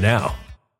now.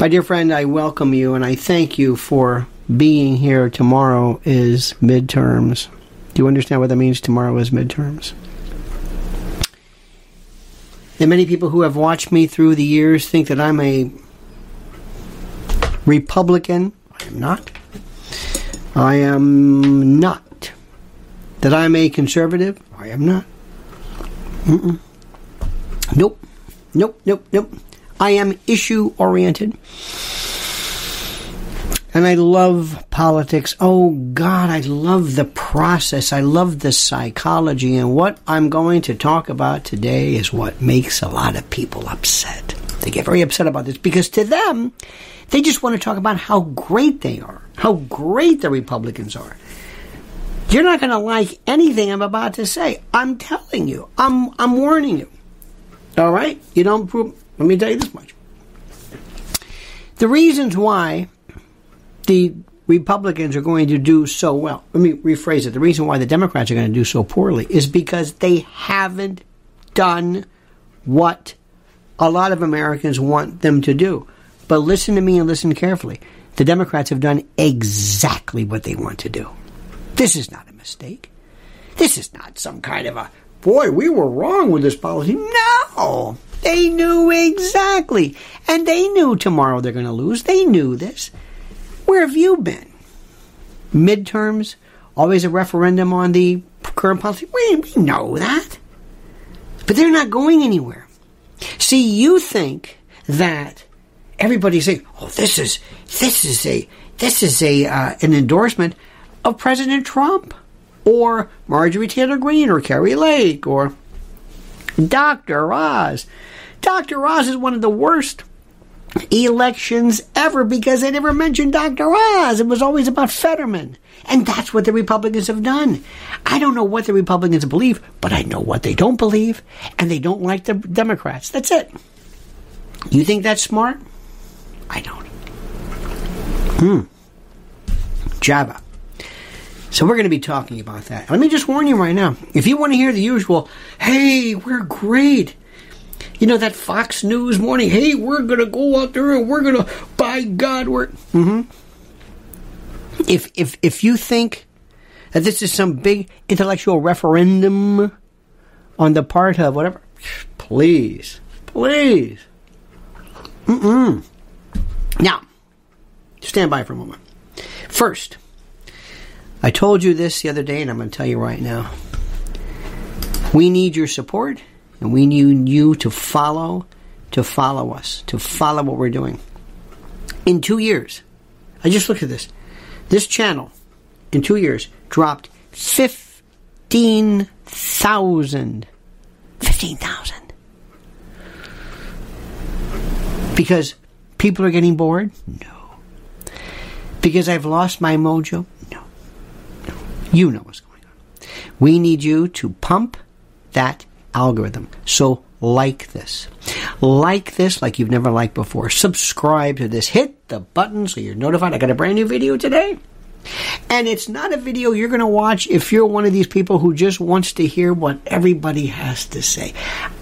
My dear friend, I welcome you and I thank you for being here. Tomorrow is midterms. Do you understand what that means? Tomorrow is midterms. And many people who have watched me through the years think that I'm a Republican. I am not. I am not. That I'm a conservative. I am not. Mm-mm. Nope. Nope, nope, nope. I am issue oriented. And I love politics. Oh God, I love the process. I love the psychology. And what I'm going to talk about today is what makes a lot of people upset. They get very upset about this because to them, they just want to talk about how great they are, how great the Republicans are. You're not going to like anything I'm about to say. I'm telling you. I'm I'm warning you. All right? You don't prove. Let me tell you this much. The reasons why the Republicans are going to do so well. Let me rephrase it. The reason why the Democrats are going to do so poorly is because they haven't done what a lot of Americans want them to do. But listen to me and listen carefully. The Democrats have done exactly what they want to do. This is not a mistake. This is not some kind of a, boy, we were wrong with this policy. No! They knew exactly. And they knew tomorrow they're going to lose. They knew this. Where have you been? Midterms? Always a referendum on the current policy? We, we know that. But they're not going anywhere. See, you think that everybody's saying, "Oh, this is this is a this is a uh, an endorsement of President Trump or Marjorie Taylor Greene or Kari Lake or Dr. Oz." Dr. Oz is one of the worst elections ever because they never mentioned Dr. Oz. It was always about Fetterman. And that's what the Republicans have done. I don't know what the Republicans believe, but I know what they don't believe, and they don't like the Democrats. That's it. You think that's smart? I don't. Hmm. Java. So we're going to be talking about that. Let me just warn you right now. If you want to hear the usual, hey, we're great you know, that Fox News morning, hey, we're going to go out there and we're going to, by God, we're. Mm-hmm. If, if, if you think that this is some big intellectual referendum on the part of whatever, please, please. Mm-mm. Now, stand by for a moment. First, I told you this the other day, and I'm going to tell you right now. We need your support and we need you to follow, to follow us, to follow what we're doing. In two years, I just looked at this. This channel, in two years, dropped 15,000. 15,000. Because people are getting bored? No. Because I've lost my mojo? No. No. You know what's going on. We need you to pump that algorithm. So like this. Like this like you've never liked before. Subscribe to this. Hit the button so you're notified. I got a brand new video today. And it's not a video you're going to watch if you're one of these people who just wants to hear what everybody has to say.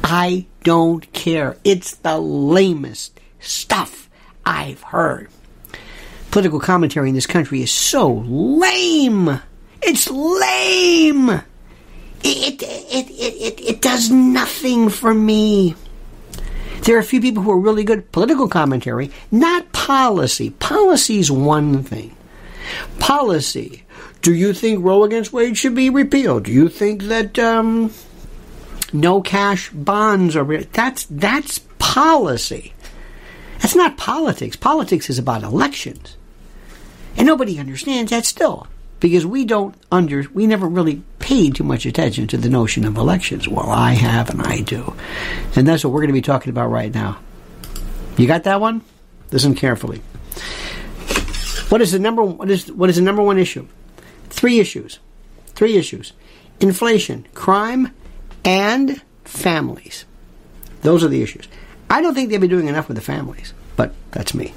I don't care. It's the lamest stuff I've heard. Political commentary in this country is so lame. It's lame. It, it, it, it, it does nothing for me. There are a few people who are really good political commentary, not policy. Policy is one thing. Policy. Do you think Roe against Wade should be repealed? Do you think that um, no cash bonds are re- that's that's policy. That's not politics. Politics is about elections, and nobody understands that still because we don't under we never really paid too much attention to the notion of elections. Well, I have and I do. And that's what we're going to be talking about right now. You got that one? Listen carefully. What is the number what is what is the number one issue? Three issues. Three issues. Inflation, crime, and families. Those are the issues. I don't think they've been doing enough with the families, but that's me.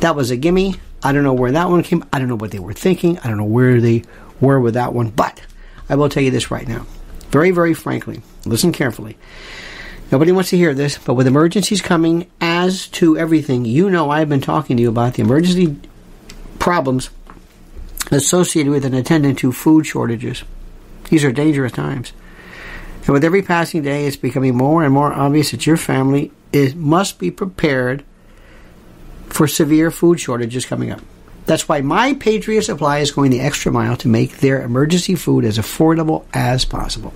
That was a gimme. I don't know where that one came. I don't know what they were thinking. I don't know where they were with that one. But I will tell you this right now, very, very frankly. Listen carefully. Nobody wants to hear this, but with emergencies coming, as to everything, you know I've been talking to you about the emergency problems associated with and attendant to food shortages. These are dangerous times. And with every passing day, it's becoming more and more obvious that your family is, must be prepared for severe food shortages coming up. That's why My Patriot Supply is going the extra mile to make their emergency food as affordable as possible.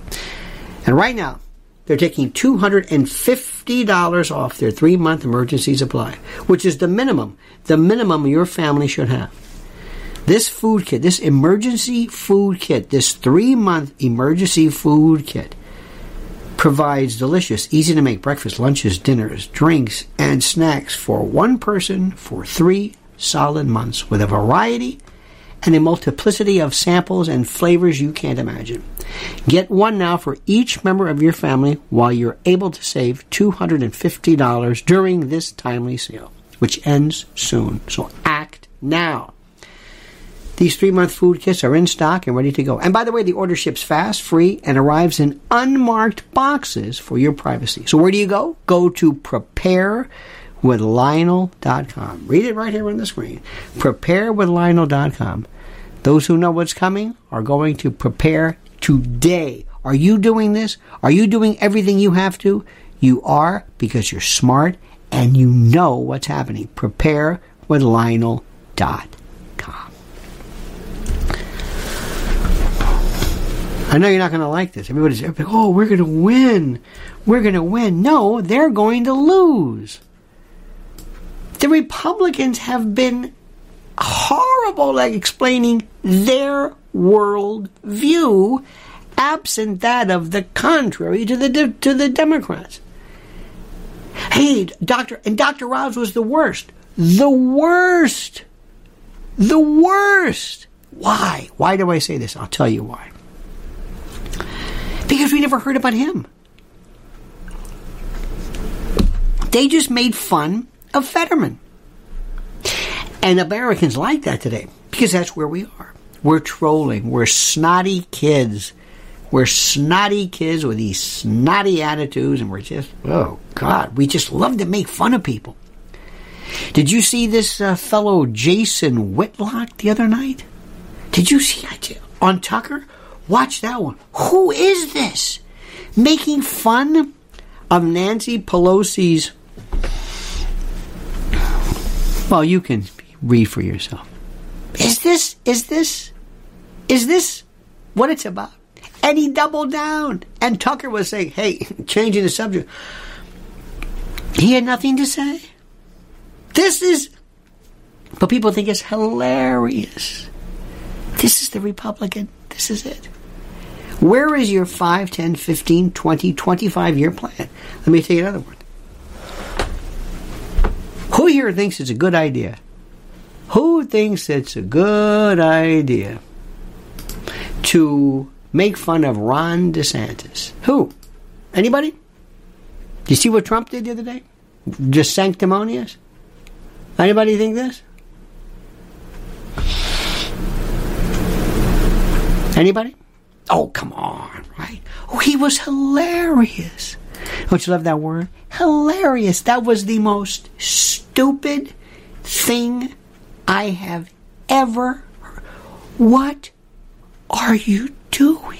And right now, they're taking $250 off their three month emergency supply, which is the minimum, the minimum your family should have. This food kit, this emergency food kit, this three month emergency food kit provides delicious, easy to make breakfast, lunches, dinners, drinks, and snacks for one person for three solid months with a variety and a multiplicity of samples and flavors you can't imagine. Get one now for each member of your family while you're able to save $250 during this timely sale, which ends soon. So act now. These three month food kits are in stock and ready to go. And by the way, the order ships fast, free, and arrives in unmarked boxes for your privacy. So where do you go? Go to preparewithlionel.com. Read it right here on the screen. Preparewithlionel.com. Those who know what's coming are going to prepare today. Are you doing this? Are you doing everything you have to? You are because you're smart and you know what's happening. Preparewithlionel.com. I know you're not going to like this. Everybody's, like, oh, we're going to win. We're going to win. No, they're going to lose. The Republicans have been horrible at explaining their world view, absent that of the contrary to the to the Democrats. Hey, Doctor, and Dr. Oz was the worst. The worst. The worst. Why? Why do I say this? I'll tell you why. Because we never heard about him. They just made fun of Fetterman. And Americans like that today because that's where we are. We're trolling. We're snotty kids. We're snotty kids with these snotty attitudes, and we're just, oh God, we just love to make fun of people. Did you see this uh, fellow Jason Whitlock the other night? Did you see on Tucker? Watch that one. Who is this? Making fun of Nancy Pelosi's. Well, you can read for yourself. Is this, is this, is this what it's about? And he doubled down. And Tucker was saying, hey, changing the subject. He had nothing to say. This is, but people think it's hilarious. This is the Republican. This is it. Where is your 5, 10, 15, 20, 25 year plan? Let me take another one. Who here thinks it's a good idea? Who thinks it's a good idea to make fun of Ron DeSantis? Who? Anybody? You see what Trump did the other day? Just sanctimonious? Anybody think this? Anybody? Oh, come on, right? Oh, he was hilarious. Don't you love that word? Hilarious. That was the most stupid thing I have ever heard. What are you doing?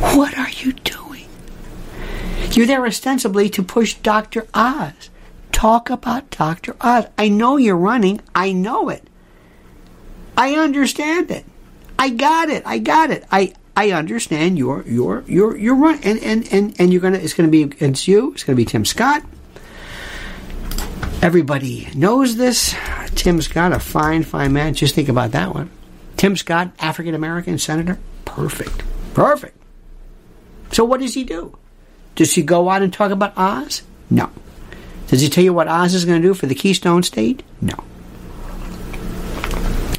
What are you doing? You're there ostensibly to push Dr. Oz. Talk about Dr. Oz. I know you're running. I know it. I understand it. I got it. I got it. I I understand your your your your run and and and and you're gonna it's gonna be it's you. It's gonna be Tim Scott. Everybody knows this. Tim Scott, a fine, fine man. Just think about that one. Tim Scott, African American senator, perfect, perfect. So what does he do? Does he go out and talk about Oz? No. Does he tell you what Oz is going to do for the Keystone State? No.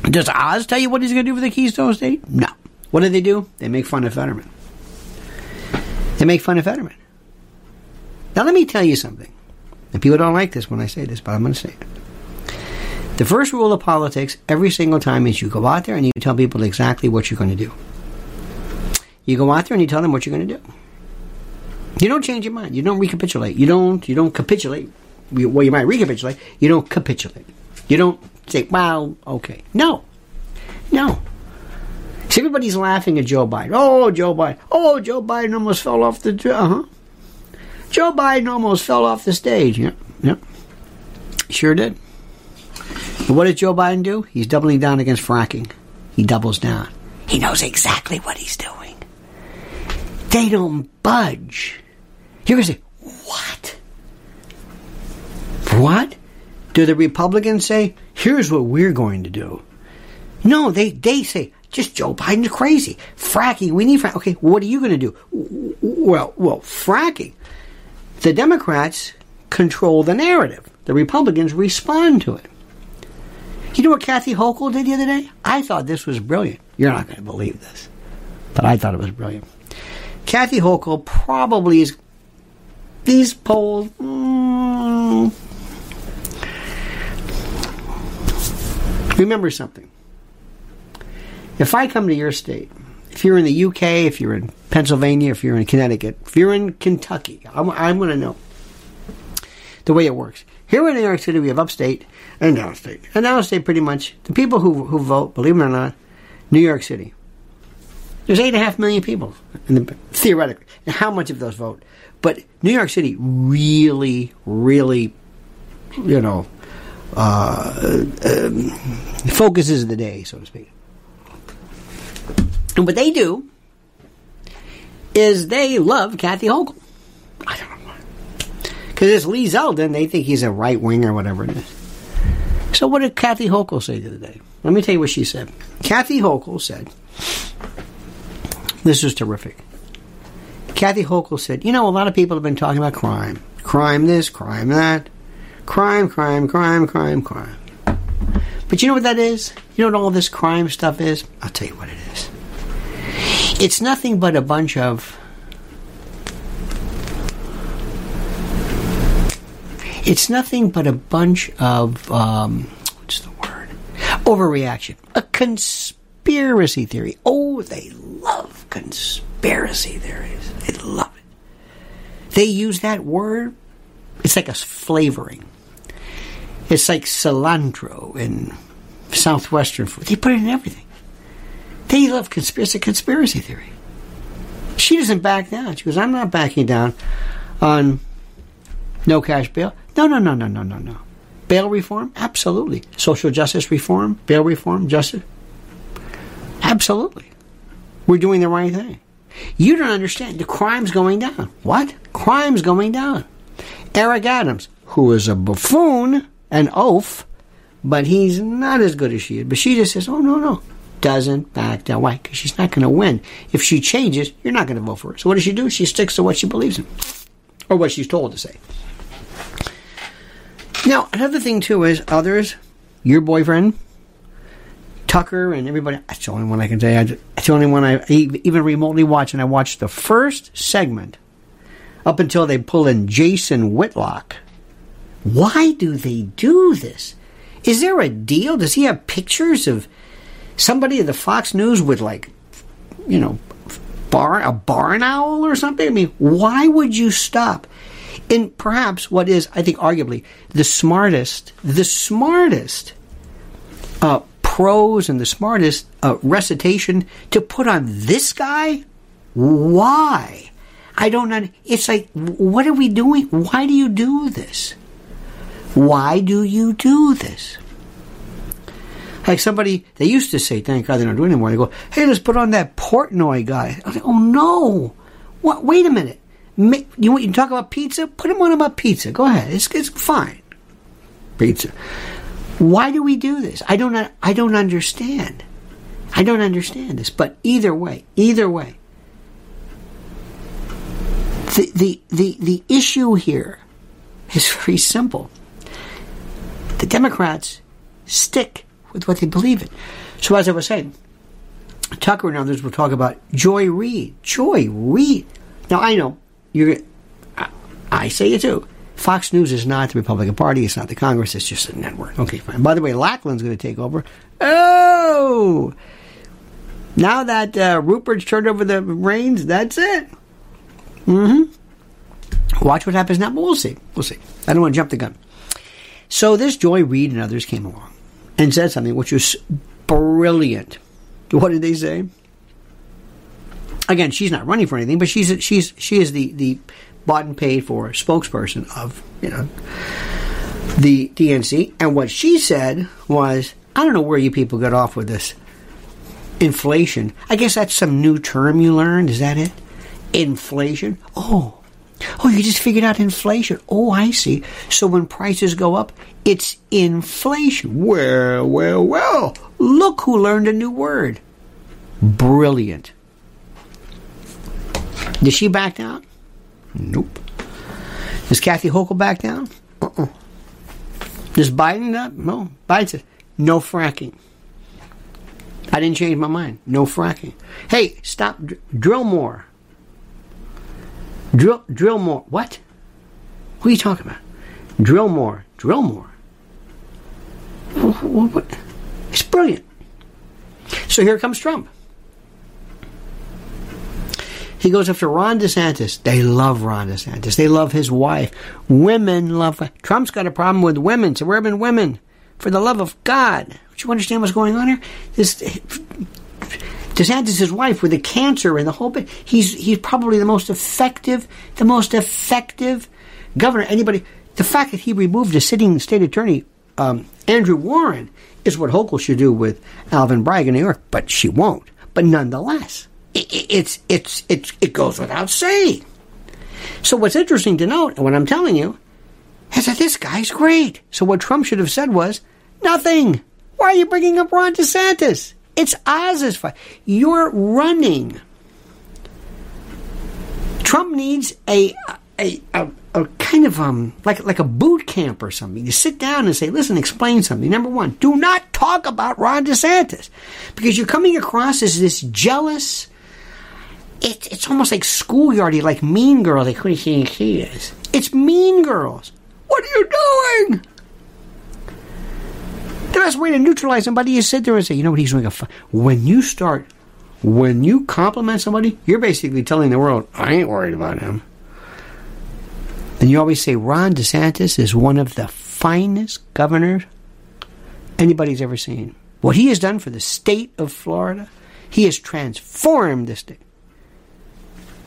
Does Oz tell you what he's going to do for the Keystone State? No. What do they do? They make fun of Fetterman. They make fun of Fetterman. Now, let me tell you something. And people don't like this when I say this, but I'm going to say it. The first rule of politics every single time is you go out there and you tell people exactly what you're going to do. You go out there and you tell them what you're going to do. You don't change your mind. You don't recapitulate. You don't. You don't capitulate. Well, you might recapitulate. You don't capitulate. You don't say, well, okay. No. No. See, everybody's laughing at Joe Biden. Oh, Joe Biden. Oh, Joe Biden almost fell off the. Uh huh. Joe Biden almost fell off the stage. Yep. Yep. Sure did. What did Joe Biden do? He's doubling down against fracking. He doubles down. He knows exactly what he's doing. They don't budge. You're going to say, what? What? Do the Republicans say, here's what we're going to do? No, they, they say, just Joe Biden's crazy. Fracking, we need fracking. Okay, what are you going to do? Well, well, fracking. The Democrats control the narrative. The Republicans respond to it. You know what Kathy Hochul did the other day? I thought this was brilliant. You're not going to believe this, but I thought it was brilliant. Kathy Hochul probably is these polls. Mm, remember something. If I come to your state, if you're in the UK, if you're in Pennsylvania, if you're in Connecticut, if you're in Kentucky, I'm, I'm going to know the way it works. Here in New York City, we have upstate and downstate. And downstate, pretty much, the people who, who vote, believe it or not, New York City. There's eight and a half million people, the, theoretically. And how much of those vote? But New York City really, really, you know, uh, um, focuses the day, so to speak. And what they do is they love Kathy Hochul. I don't know why. Because it's Lee Zeldin, they think he's a right wing or whatever it is. So what did Kathy Hochul say the other day? Let me tell you what she said. Kathy Hochul said, this was terrific. Kathy Hochul said, you know, a lot of people have been talking about crime. Crime this, crime that. Crime, crime, crime, crime, crime. But you know what that is? You know what all this crime stuff is? I'll tell you what it is. It's nothing but a bunch of it's nothing but a bunch of um, what's the word overreaction a conspiracy theory oh they love conspiracy theories they love it they use that word it's like a flavoring it's like cilantro in southwestern food they put it in everything they love conspiracy, conspiracy theory. She doesn't back down. She goes, I'm not backing down on no cash bail. No, no, no, no, no, no, no. Bail reform? Absolutely. Social justice reform? Bail reform? Justice? Absolutely. We're doing the right thing. You don't understand. The crime's going down. What? Crime's going down. Eric Adams, who is a buffoon, an oaf, but he's not as good as she is. But she just says, oh, no, no doesn't back down. Why? Because she's not going to win. If she changes, you're not going to vote for her. So what does she do? She sticks to what she believes in, or what she's told to say. Now, another thing too is others, your boyfriend, Tucker, and everybody. That's the only one I can say. It's the only one I even remotely watch, and I watched the first segment up until they pull in Jason Whitlock. Why do they do this? Is there a deal? Does he have pictures of somebody at the Fox News with like, you know, bar a barn owl or something? I mean, why would you stop? In perhaps what is, I think, arguably the smartest, the smartest uh, prose and the smartest uh, recitation to put on this guy? Why? I don't know. It's like, what are we doing? Why do you do this? Why do you do this? Like somebody, they used to say, thank God they don't do it anymore. They go, hey, let's put on that Portnoy guy. I was like, oh no. What? Wait a minute. You want you to talk about pizza? Put him on about pizza. Go ahead. It's, it's fine. Pizza. Why do we do this? I don't. I don't understand. I don't understand this. But either way, either way, the the the, the issue here is very simple. The Democrats stick with what they believe in. So as I was saying, Tucker and others will talk about Joy Reid. Joy Reid. Now I know you're. I, say it too. Fox News is not the Republican Party. It's not the Congress. It's just a network. Okay, fine. By the way, Lachlan's going to take over. Oh, now that uh, Rupert's turned over the reins, that's it. Mm-hmm. Watch what happens now, but we'll see. We'll see. I don't want to jump the gun. So this Joy Reid and others came along and said something which was brilliant. What did they say? Again, she's not running for anything, but she's she's she is the the bought and paid for spokesperson of you know the DNC. And what she said was, I don't know where you people got off with this inflation. I guess that's some new term you learned. Is that it? Inflation. Oh, Oh, you just figured out inflation. Oh, I see. So when prices go up, it's inflation. Well, well, well. Look who learned a new word. Brilliant. Did she back down? Nope. Does Kathy Hochul back down? Uh-uh. Does Biden not? No. Biden says, no fracking. I didn't change my mind. No fracking. Hey, stop. Dr- drill more. Drill, drill more. What? What are you talking about? Drill more. Drill more. What, what, what? It's brilliant. So here comes Trump. He goes after Ron DeSantis. They love Ron DeSantis. They love his wife. Women love. Trump's got a problem with women, suburban women. For the love of God, do you understand what's going on here? This DeSantis' wife with the cancer and the whole bit. He's he's probably the most effective, the most effective governor. Anybody? The fact that he removed a sitting state attorney, um, Andrew Warren, is what Hochul should do with Alvin Bragg in New York, but she won't. But nonetheless, it, it's it's it's it goes without saying. So what's interesting to note, and what I'm telling you, is that this guy's great. So what Trump should have said was nothing. Why are you bringing up Ron DeSantis? It's Oz's fight. You're running. Trump needs a a, a, a kind of um like like a boot camp or something. You sit down and say, "Listen, explain something." Number one, do not talk about Ron DeSantis because you're coming across as this jealous. It, it's almost like schoolyardy, like Mean Girl. They couldn't see she is. It's Mean Girls. What are you doing? The best way to neutralize somebody is sit there and say, you know what, he's doing a. F-. When you start, when you compliment somebody, you're basically telling the world, I ain't worried about him. And you always say Ron DeSantis is one of the finest governors anybody's ever seen. What he has done for the state of Florida, he has transformed the state.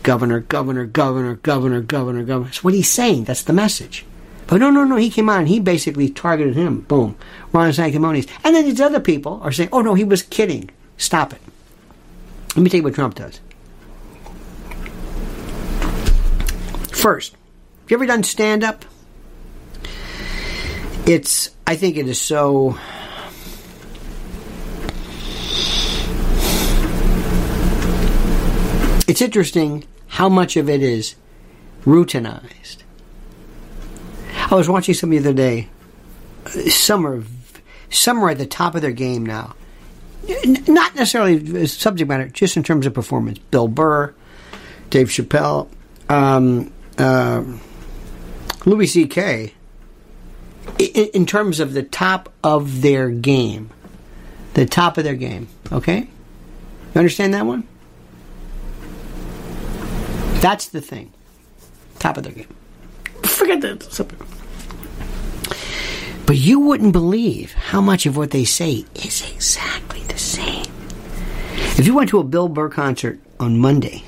Governor, governor, governor, governor, governor, governor. That's what he's saying. That's the message. But no, no, no. He came on. He basically targeted him. Boom. Ron Sanctimonious. And then these other people are saying, oh, no, he was kidding. Stop it. Let me tell you what Trump does. First, have you ever done stand up? It's, I think it is so. It's interesting how much of it is routinized. I was watching some the other day. Some are, some are at the top of their game now. Not necessarily subject matter, just in terms of performance. Bill Burr, Dave Chappelle, um, uh, Louis C.K. In, in terms of the top of their game, the top of their game. Okay, you understand that one? That's the thing. Top of their game. Forget that. But you wouldn't believe how much of what they say is exactly the same. If you went to a Bill Burr concert on Monday,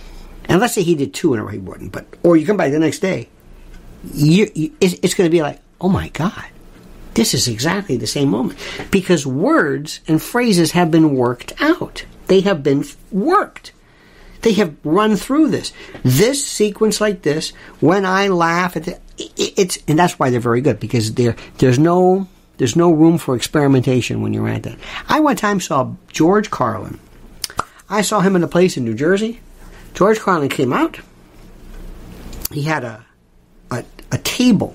and let's say he did two in a row, he wouldn't, but or you come back the next day, you, you, it's, it's going to be like, oh my god, this is exactly the same moment because words and phrases have been worked out. They have been worked. They have run through this. This sequence like this, when I laugh at the, it's and that's why they're very good because there there's no there's no room for experimentation when you're at that. I one time saw George Carlin. I saw him in a place in New Jersey. George Carlin came out. He had a a, a table,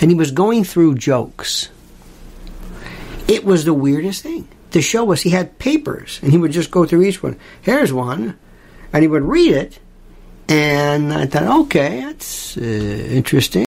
and he was going through jokes. It was the weirdest thing. The show was he had papers, and he would just go through each one. Here's one, and he would read it, and I thought, okay, that's uh, interesting.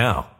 now.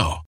now.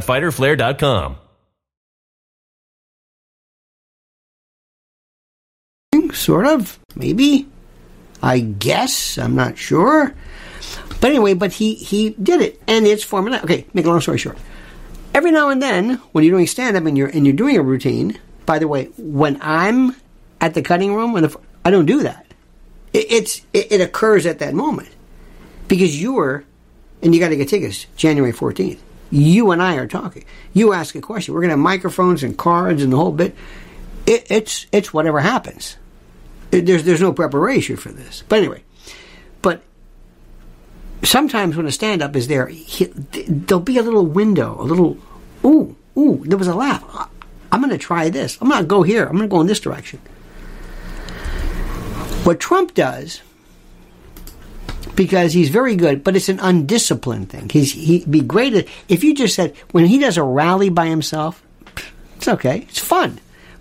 www.fighterflare.com. Sort of, maybe. I guess. I'm not sure. But anyway, but he, he did it, and it's formula. Okay, make a long story short. Every now and then, when you're doing stand up and you're, and you're doing a routine, by the way, when I'm at the cutting room, when the, I don't do that. It, it's, it, it occurs at that moment. Because you were, and you got to get tickets January 14th. You and I are talking. You ask a question. We're going to have microphones and cards and the whole bit. It, it's it's whatever happens. It, there's there's no preparation for this. But anyway, but sometimes when a stand up is there, he, there'll be a little window, a little ooh ooh. There was a laugh. I'm going to try this. I'm going to go here. I'm going to go in this direction. What Trump does because he's very good, but it's an undisciplined thing. He's he'd be great at if you just said when he does a rally by himself, it's okay, it's fun.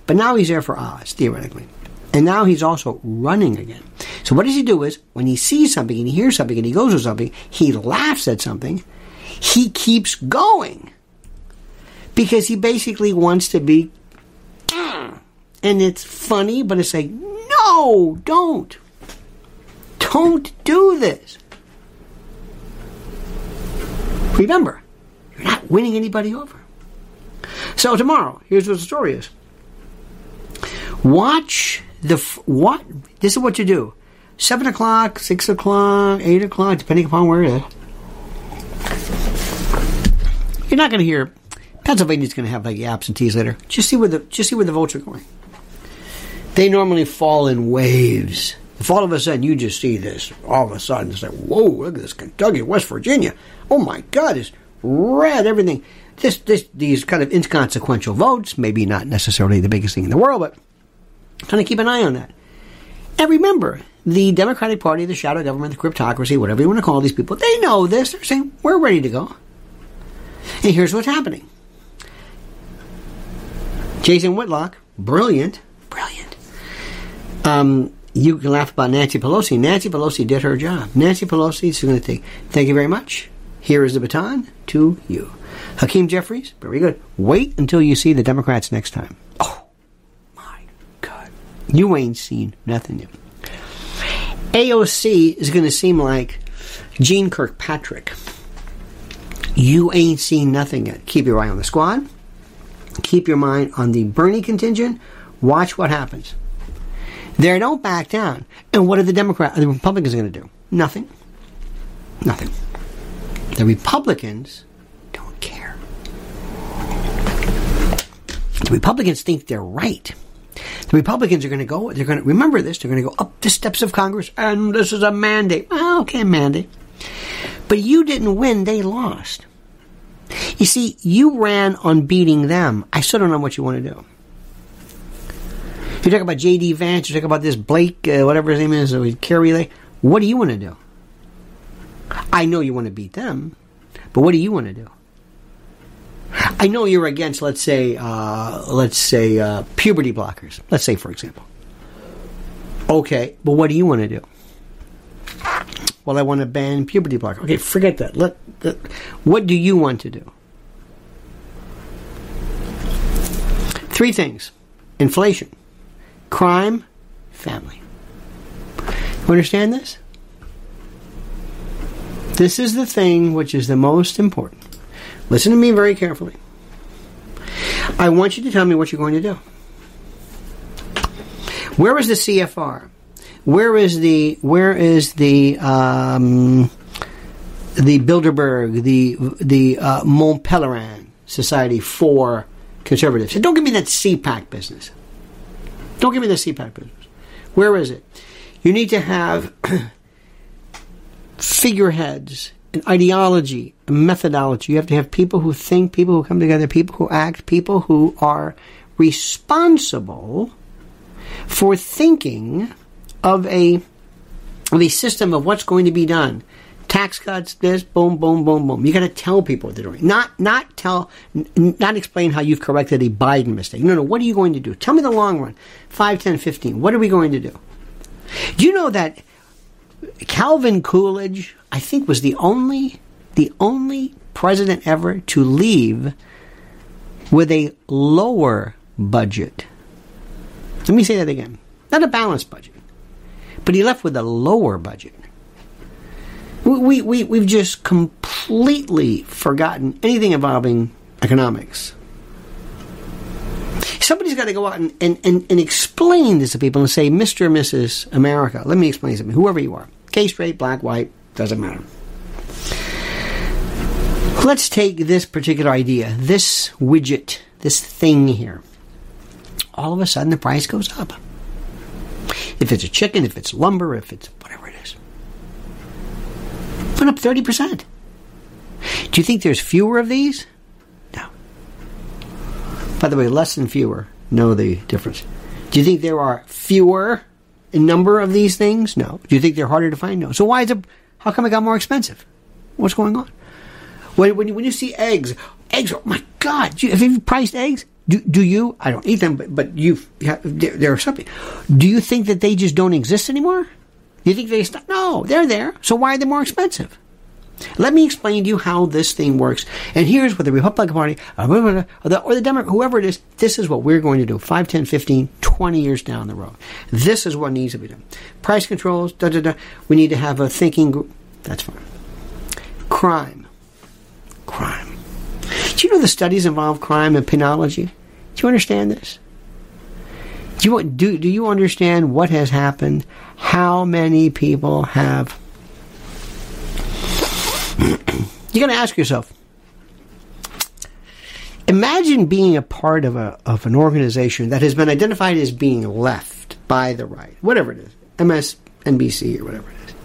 But now he's there for Oz, theoretically. And now he's also running again. So what does he do is when he sees something and he hears something and he goes with something, he laughs at something, he keeps going. Because he basically wants to be and it's funny, but it's like, no, don't. Don't do this. Remember, you're not winning anybody over. So tomorrow, here's what the story is. Watch the what? This is what you do. Seven o'clock, six o'clock, eight o'clock, depending upon where it is. You're not going to hear. Pennsylvania's going to have like absentees later. Just see where the just see where the votes are going. They normally fall in waves. If all of a sudden you just see this, all of a sudden it's like, whoa, look at this Kentucky, West Virginia. Oh my God, it's red, everything. This, this, these kind of inconsequential votes, maybe not necessarily the biggest thing in the world, but kind of keep an eye on that. And remember, the Democratic Party, the shadow government, the cryptocracy, whatever you want to call these people, they know this. They're saying, we're ready to go. And here's what's happening. Jason Whitlock, brilliant, brilliant. Um, you can laugh about Nancy Pelosi. Nancy Pelosi did her job. Nancy Pelosi is going to take. Thank you very much. Here is the baton to you. Hakeem Jeffries, very good. Wait until you see the Democrats next time. Oh, my God. You ain't seen nothing yet. AOC is going to seem like Jeane Kirkpatrick. You ain't seen nothing yet. Keep your eye on the squad. Keep your mind on the Bernie contingent. Watch what happens. They don't back down. And what are the Democrats, the Republicans going to do? Nothing. Nothing. The Republicans don't care. The Republicans think they're right. The Republicans are going to go, they're going to, remember this, they're going to go up the steps of Congress, and this is a mandate. Oh, okay, mandate. But you didn't win, they lost. You see, you ran on beating them. I still don't know what you want to do. You talk about J.D. Vance, you talk about this Blake, uh, whatever his name is, or Kari Lake. What do you want to do? I know you want to beat them, but what do you want to do? I know you're against, let's say, uh, let's say uh, puberty blockers. Let's say, for example. Okay, but what do you want to do? Well, I want to ban puberty blockers. Okay, forget that. Let, let what do you want to do? Three things: inflation, crime, family. You understand this? This is the thing which is the most important. Listen to me very carefully. I want you to tell me what you're going to do. Where is the CFR? Where is the where is the um, the Bilderberg, the the uh, Mont Pelerin Society for Conservatives? And don't give me that CPAC business. Don't give me the CPAC business. Where is it? You need to have figureheads, an ideology, a methodology. You have to have people who think, people who come together, people who act, people who are responsible for thinking of a of a system of what's going to be done. Tax cuts, this, boom, boom, boom, boom. You got to tell people what they're doing. Not not tell, n- not explain how you've corrected a Biden mistake. No, no. What are you going to do? Tell me the long run. 5, 10, 15. What are we going to do? Do you know that Calvin Coolidge, I think, was the only the only president ever to leave with a lower budget. Let me say that again. Not a balanced budget, but he left with a lower budget. We, we, we've just completely forgotten anything involving economics. Somebody's got to go out and, and, and, and explain this to people and say, Mr. and Mrs. America, let me explain something, whoever you are. Gay, straight, black, white, doesn't matter. Let's take this particular idea, this widget, this thing here. All of a sudden, the price goes up. If it's a chicken, if it's lumber, if it's whatever. Went up 30%. Do you think there's fewer of these? No. By the way, less than fewer know the difference. Do you think there are fewer in number of these things? No. Do you think they're harder to find? No. So why is it, how come it got more expensive? What's going on? When, when, you, when you see eggs, eggs, oh my God, you, have you priced eggs? Do, do you? I don't eat them, but, but you there, there are something. Do you think that they just don't exist anymore? You think they stop? No, they're there. So why are they more expensive? Let me explain to you how this thing works. And here's what the Republican Party, uh, or the, or the Democrat, whoever it is, this is what we're going to do 5, 10, 15, 20 years down the road. This is what needs to be done. Price controls, da da da. We need to have a thinking group. That's fine. Crime. Crime. Do you know the studies involve crime and penology? Do you understand this? Do you, do, do you understand what has happened? How many people have You're going to ask yourself imagine being a part of, a, of an organization that has been identified as being left by the right, whatever it is, MSNBC or whatever it is.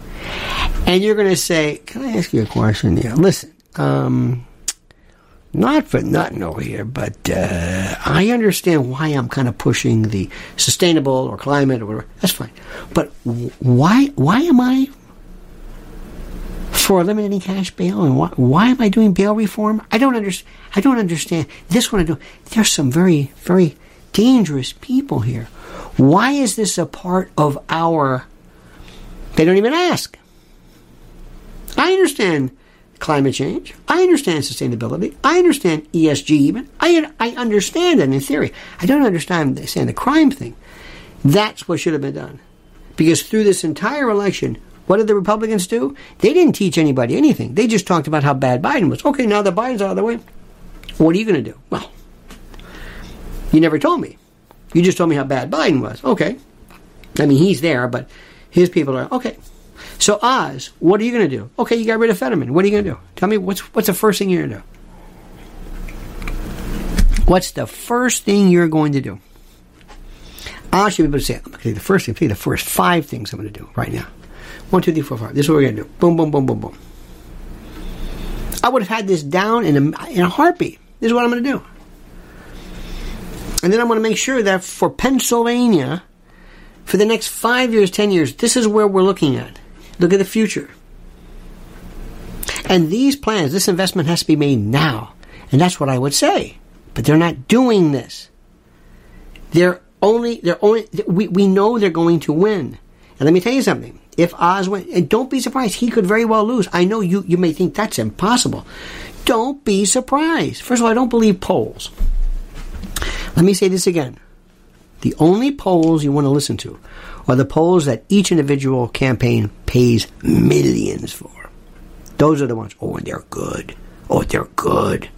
And you're going to say, Can I ask you a question? Yeah, listen, um, not for nothing over here, but uh, I understand why I'm kind of pushing the sustainable or climate or whatever. That's fine. But why, why am I for eliminating cash bail and why, why am I doing bail reform? I don't understand. I don't understand. This one I do. There's some very, very dangerous people here. Why is this a part of our? They don't even ask. I understand climate change. I understand sustainability. I understand ESG even. I, I understand that in theory. I don't understand saying the crime thing. That's what should have been done. Because through this entire election, what did the Republicans do? They didn't teach anybody anything. They just talked about how bad Biden was. Okay, now that Biden's out of the way, what are you going to do? Well, you never told me. You just told me how bad Biden was. Okay, I mean, he's there, but his people are okay. So Oz, what are you going to do? Okay, you got rid of Fetterman. What are you going to do? Tell me what's what's the first thing you're going to do? What's the first thing you're going to do? I should be able to say, I'm going to the first thing, the first five things I'm going to do right now. One, two, three, four, five. This is what we're going to do. Boom, boom, boom, boom, boom. I would have had this down in a, in a heartbeat. This is what I'm going to do. And then I'm going to make sure that for Pennsylvania, for the next five years, ten years, this is where we're looking at. Look at the future. And these plans, this investment has to be made now. And that's what I would say. But they're not doing this. They're only, they're only, we, we know they're going to win. And let me tell you something. If Oz wins, and don't be surprised, he could very well lose. I know you, you may think that's impossible. Don't be surprised. First of all, I don't believe polls. Let me say this again. The only polls you want to listen to are the polls that each individual campaign pays millions for. Those are the ones. Oh, and they're good. Oh, they're good.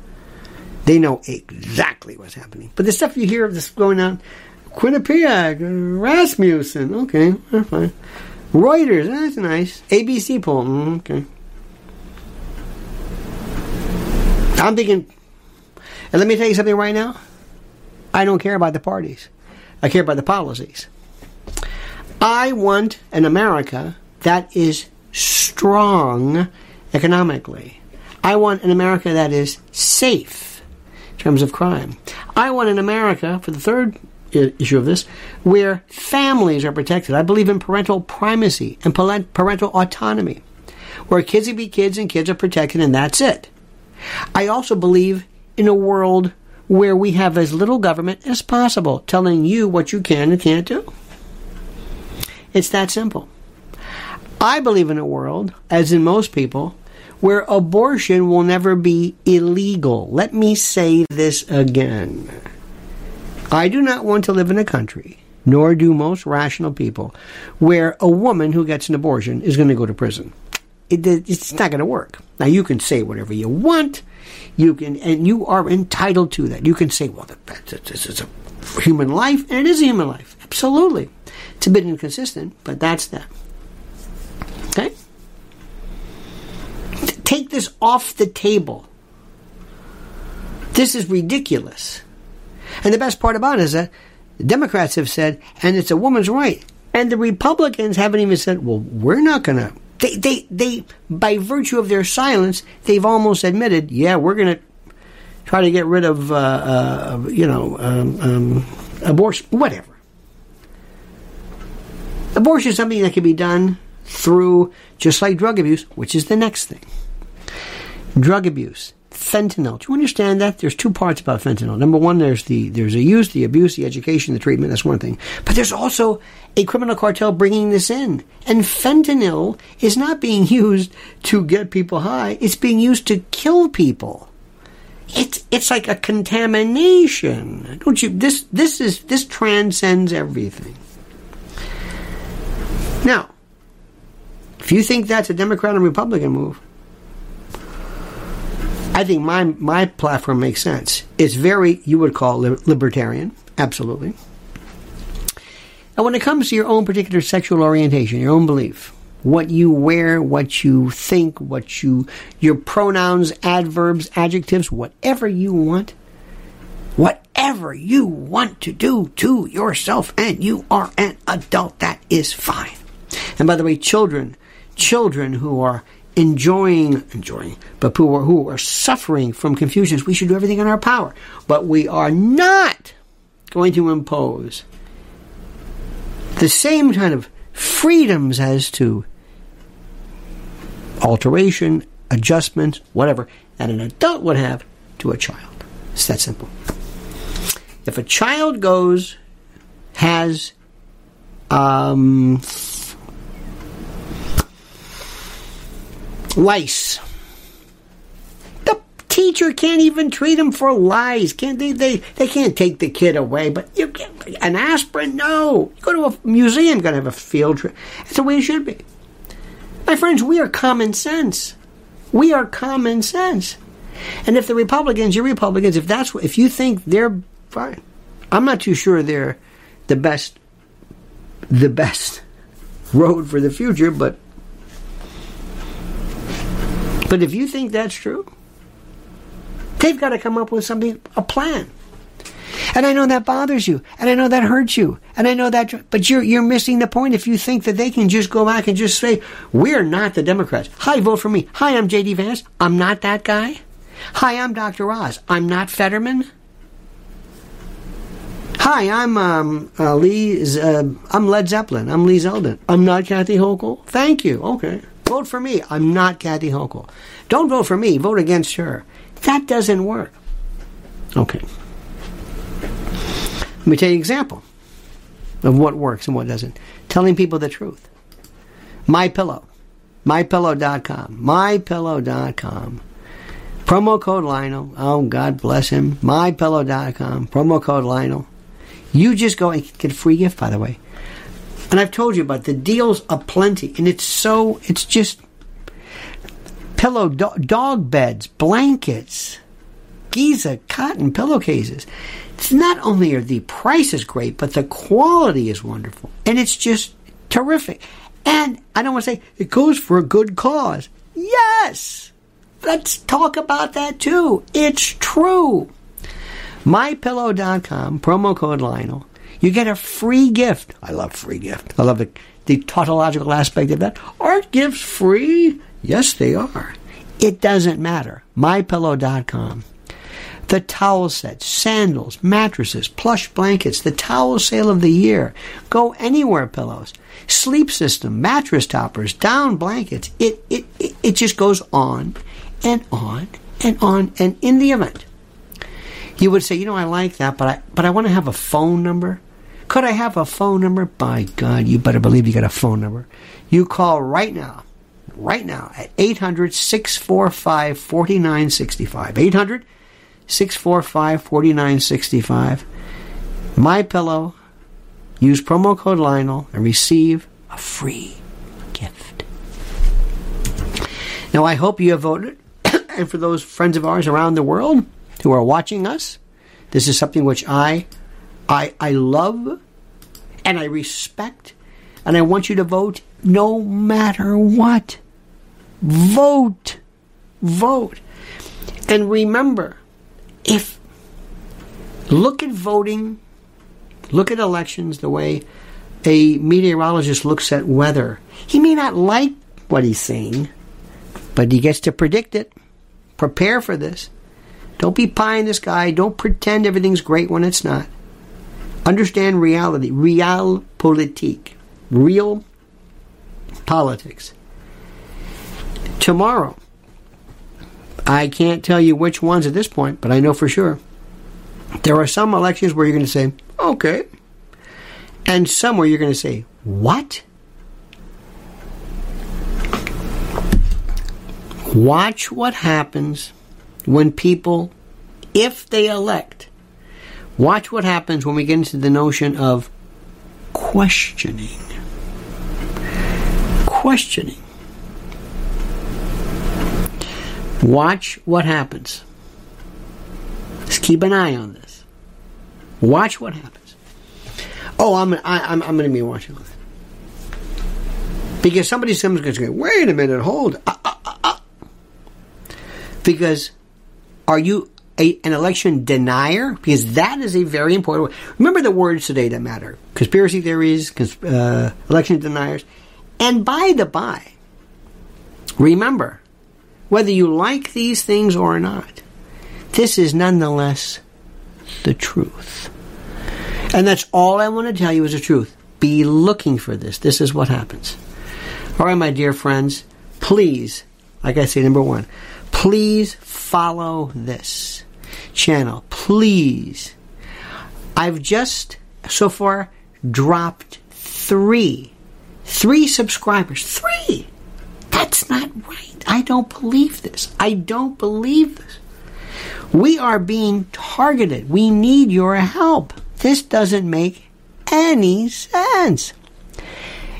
They know exactly what's happening. But the stuff you hear of this going on, Quinnipiac, Rasmussen, okay, fine. Reuters, that's nice. ABC poll, mm, okay. I'm thinking, and let me tell you something right now. I don't care about the parties. I care about the policies. I want an America that is strong economically. I want an America that is safe in terms of crime. I want an America, for the third issue of this, where families are protected. I believe in parental primacy and parental autonomy, where kids can be kids and kids are protected and that's it. I also believe in a world where we have as little government as possible telling you what you can and can't do. It's that simple. I believe in a world, as in most people, where abortion will never be illegal. Let me say this again. I do not want to live in a country, nor do most rational people, where a woman who gets an abortion is going to go to prison. It, it's not going to work. Now, you can say whatever you want. You can, and you are entitled to that. You can say, well, this is a human life, and it is a human life. Absolutely. It's a bit inconsistent, but that's that. Okay? Take this off the table. This is ridiculous. And the best part about it is that the Democrats have said, and it's a woman's right. And the Republicans haven't even said, well, we're not going to. They, they, they, by virtue of their silence, they've almost admitted, yeah, we're going to try to get rid of, uh, uh, you know, um, um, abortion, whatever. Abortion is something that can be done through, just like drug abuse, which is the next thing. Drug abuse, fentanyl. Do you understand that? There's two parts about fentanyl. Number one, there's the there's the use, the abuse, the education, the treatment. That's one thing. But there's also a criminal cartel bringing this in, and fentanyl is not being used to get people high. It's being used to kill people. It's it's like a contamination. Don't you? This this is this transcends everything. Now, if you think that's a Democrat and Republican move, I think my my platform makes sense. It's very you would call libertarian, absolutely. And when it comes to your own particular sexual orientation, your own belief, what you wear, what you think, what you your pronouns, adverbs, adjectives, whatever you want, whatever you want to do to yourself, and you are an adult, that is fine. And by the way, children, children who are enjoying, enjoying, but who are, who are suffering from confusions, we should do everything in our power. But we are not going to impose the same kind of freedoms as to alteration, adjustment, whatever, that an adult would have to a child. It's that simple. If a child goes, has um, lice. The teacher can't even treat him for lice. Can't they? They they can't take the kid away. But you can an aspirin? No. You go to a museum, going to have a field trip. That's the way it should be. My friends, we are common sense. We are common sense. And if the Republicans, you're Republicans, if that's if you think they're fine, I'm not too sure they're the best the best road for the future, but but if you think that's true, they've got to come up with something, a plan. And I know that bothers you, and I know that hurts you, and I know that, but you're you're missing the point if you think that they can just go back and just say we're not the Democrats. Hi, vote for me. Hi, I'm J.D. Vance. I'm not that guy. Hi, I'm Dr. Oz. I'm not Fetterman. Hi, I'm um, uh, Lee. Uh, I'm Led Zeppelin. I'm Lee Zeldin. I'm not Kathy Hochul. Thank you. Okay, vote for me. I'm not Kathy Hochul. Don't vote for me. Vote against her. That doesn't work. Okay. Let me tell you an example of what works and what doesn't. Telling people the truth. My pillow. MyPillow.com. MyPillow.com. Promo code Lionel. Oh, God bless him. MyPillow.com. Promo code Lionel. You just go and get a free gift, by the way. And I've told you about the deals aplenty, and it's so it's just pillow do- dog beds, blankets, Giza cotton pillowcases. It's not only are the prices great, but the quality is wonderful, and it's just terrific. And I don't want to say it goes for a good cause. Yes, let's talk about that too. It's true. MyPillow.com, promo code Lionel. You get a free gift. I love free gift. I love the, the tautological aspect of that. Aren't gifts free? Yes, they are. It doesn't matter. MyPillow.com. The towel sets, sandals, mattresses, plush blankets, the towel sale of the year. Go anywhere pillows. Sleep system, mattress toppers, down blankets. It, it, it, it just goes on and on and on. And in the event you would say, you know, I like that, but I but I want to have a phone number. Could I have a phone number? By God, you better believe you got a phone number. You call right now, right now at 800 645 4965. 800 645 4965. My Pillow. Use promo code Lionel and receive a free gift. Now, I hope you have voted, and for those friends of ours around the world, who are watching us. This is something which I, I, I love and I respect, and I want you to vote no matter what. Vote. Vote. And remember, if look at voting, look at elections the way a meteorologist looks at weather. He may not like what he's seeing, but he gets to predict it. Prepare for this. Don't be pie in the sky. Don't pretend everything's great when it's not. Understand reality, real politique, real politics. Tomorrow, I can't tell you which ones at this point, but I know for sure. There are some elections where you're going to say, okay, and some where you're going to say, what? Watch what happens when people, if they elect, watch what happens when we get into the notion of questioning. Questioning. Watch what happens. Just keep an eye on this. Watch what happens. Oh, I'm I, I'm I'm going to be watching this because somebody going to go. Wait a minute, hold. Uh, uh, uh, uh. because are you a, an election denier? Because that is a very important. Remember the words today that matter conspiracy theories, cons- uh, election deniers. And by the by, remember, whether you like these things or not, this is nonetheless the truth. And that's all I want to tell you is the truth. Be looking for this. This is what happens. All right, my dear friends, please, like I say, number one, please follow this channel. Please. I've just so far dropped three. Three subscribers. Three! That's not right. I don't believe this. I don't believe this. We are being targeted. We need your help. This doesn't make any sense.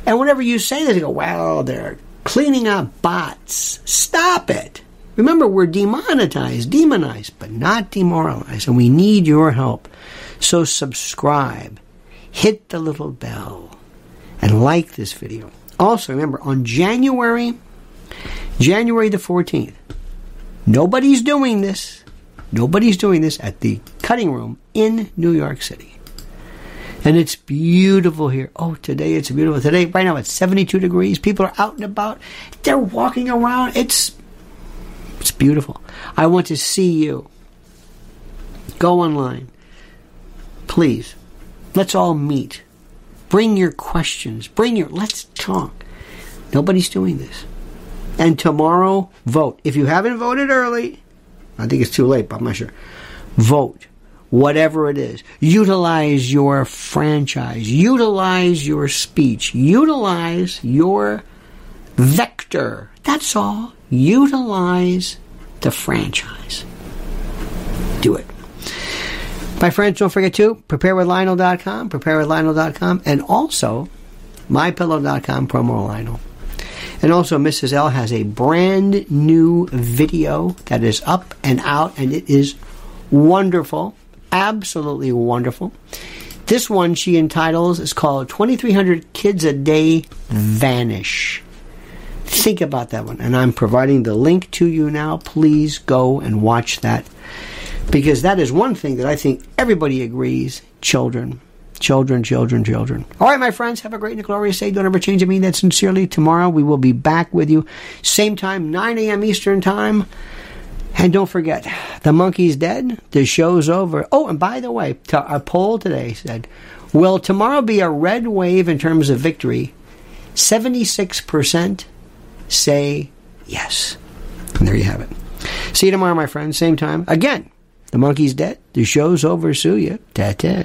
And whenever you say this, you go, well, they're cleaning up bots. Stop it. Remember, we're demonetized, demonized, but not demoralized, and we need your help. So subscribe, hit the little bell, and like this video. Also, remember on January January the 14th, nobody's doing this. Nobody's doing this at the cutting room in New York City. And it's beautiful here. Oh, today it's beautiful. Today, right now, it's 72 degrees. People are out and about. They're walking around. It's it's beautiful. I want to see you. Go online. Please. Let's all meet. Bring your questions. Bring your let's talk. Nobody's doing this. And tomorrow, vote. If you haven't voted early, I think it's too late, but I'm not sure. Vote whatever it is. Utilize your franchise. Utilize your speech. Utilize your vector. That's all. Utilize the franchise. Do it. My friends, don't forget to preparewithlionel.com, preparewithlionel.com, and also mypillow.com, promo Lionel. And also, Mrs. L has a brand new video that is up and out, and it is wonderful absolutely wonderful. This one she entitles is called 2300 Kids a Day Vanish. Think about that one. And I'm providing the link to you now. Please go and watch that. Because that is one thing that I think everybody agrees children. Children, children, children. All right, my friends, have a great and glorious day. Don't ever change a mean that sincerely. Tomorrow we will be back with you. Same time, 9 a.m. Eastern Time. And don't forget, the monkey's dead. The show's over. Oh, and by the way, a poll today said, will tomorrow be a red wave in terms of victory? 76% say yes. And there you have it. See you tomorrow, my friends. Same time. Again, the monkey's dead. The show's over. Sue you. Ta-ta.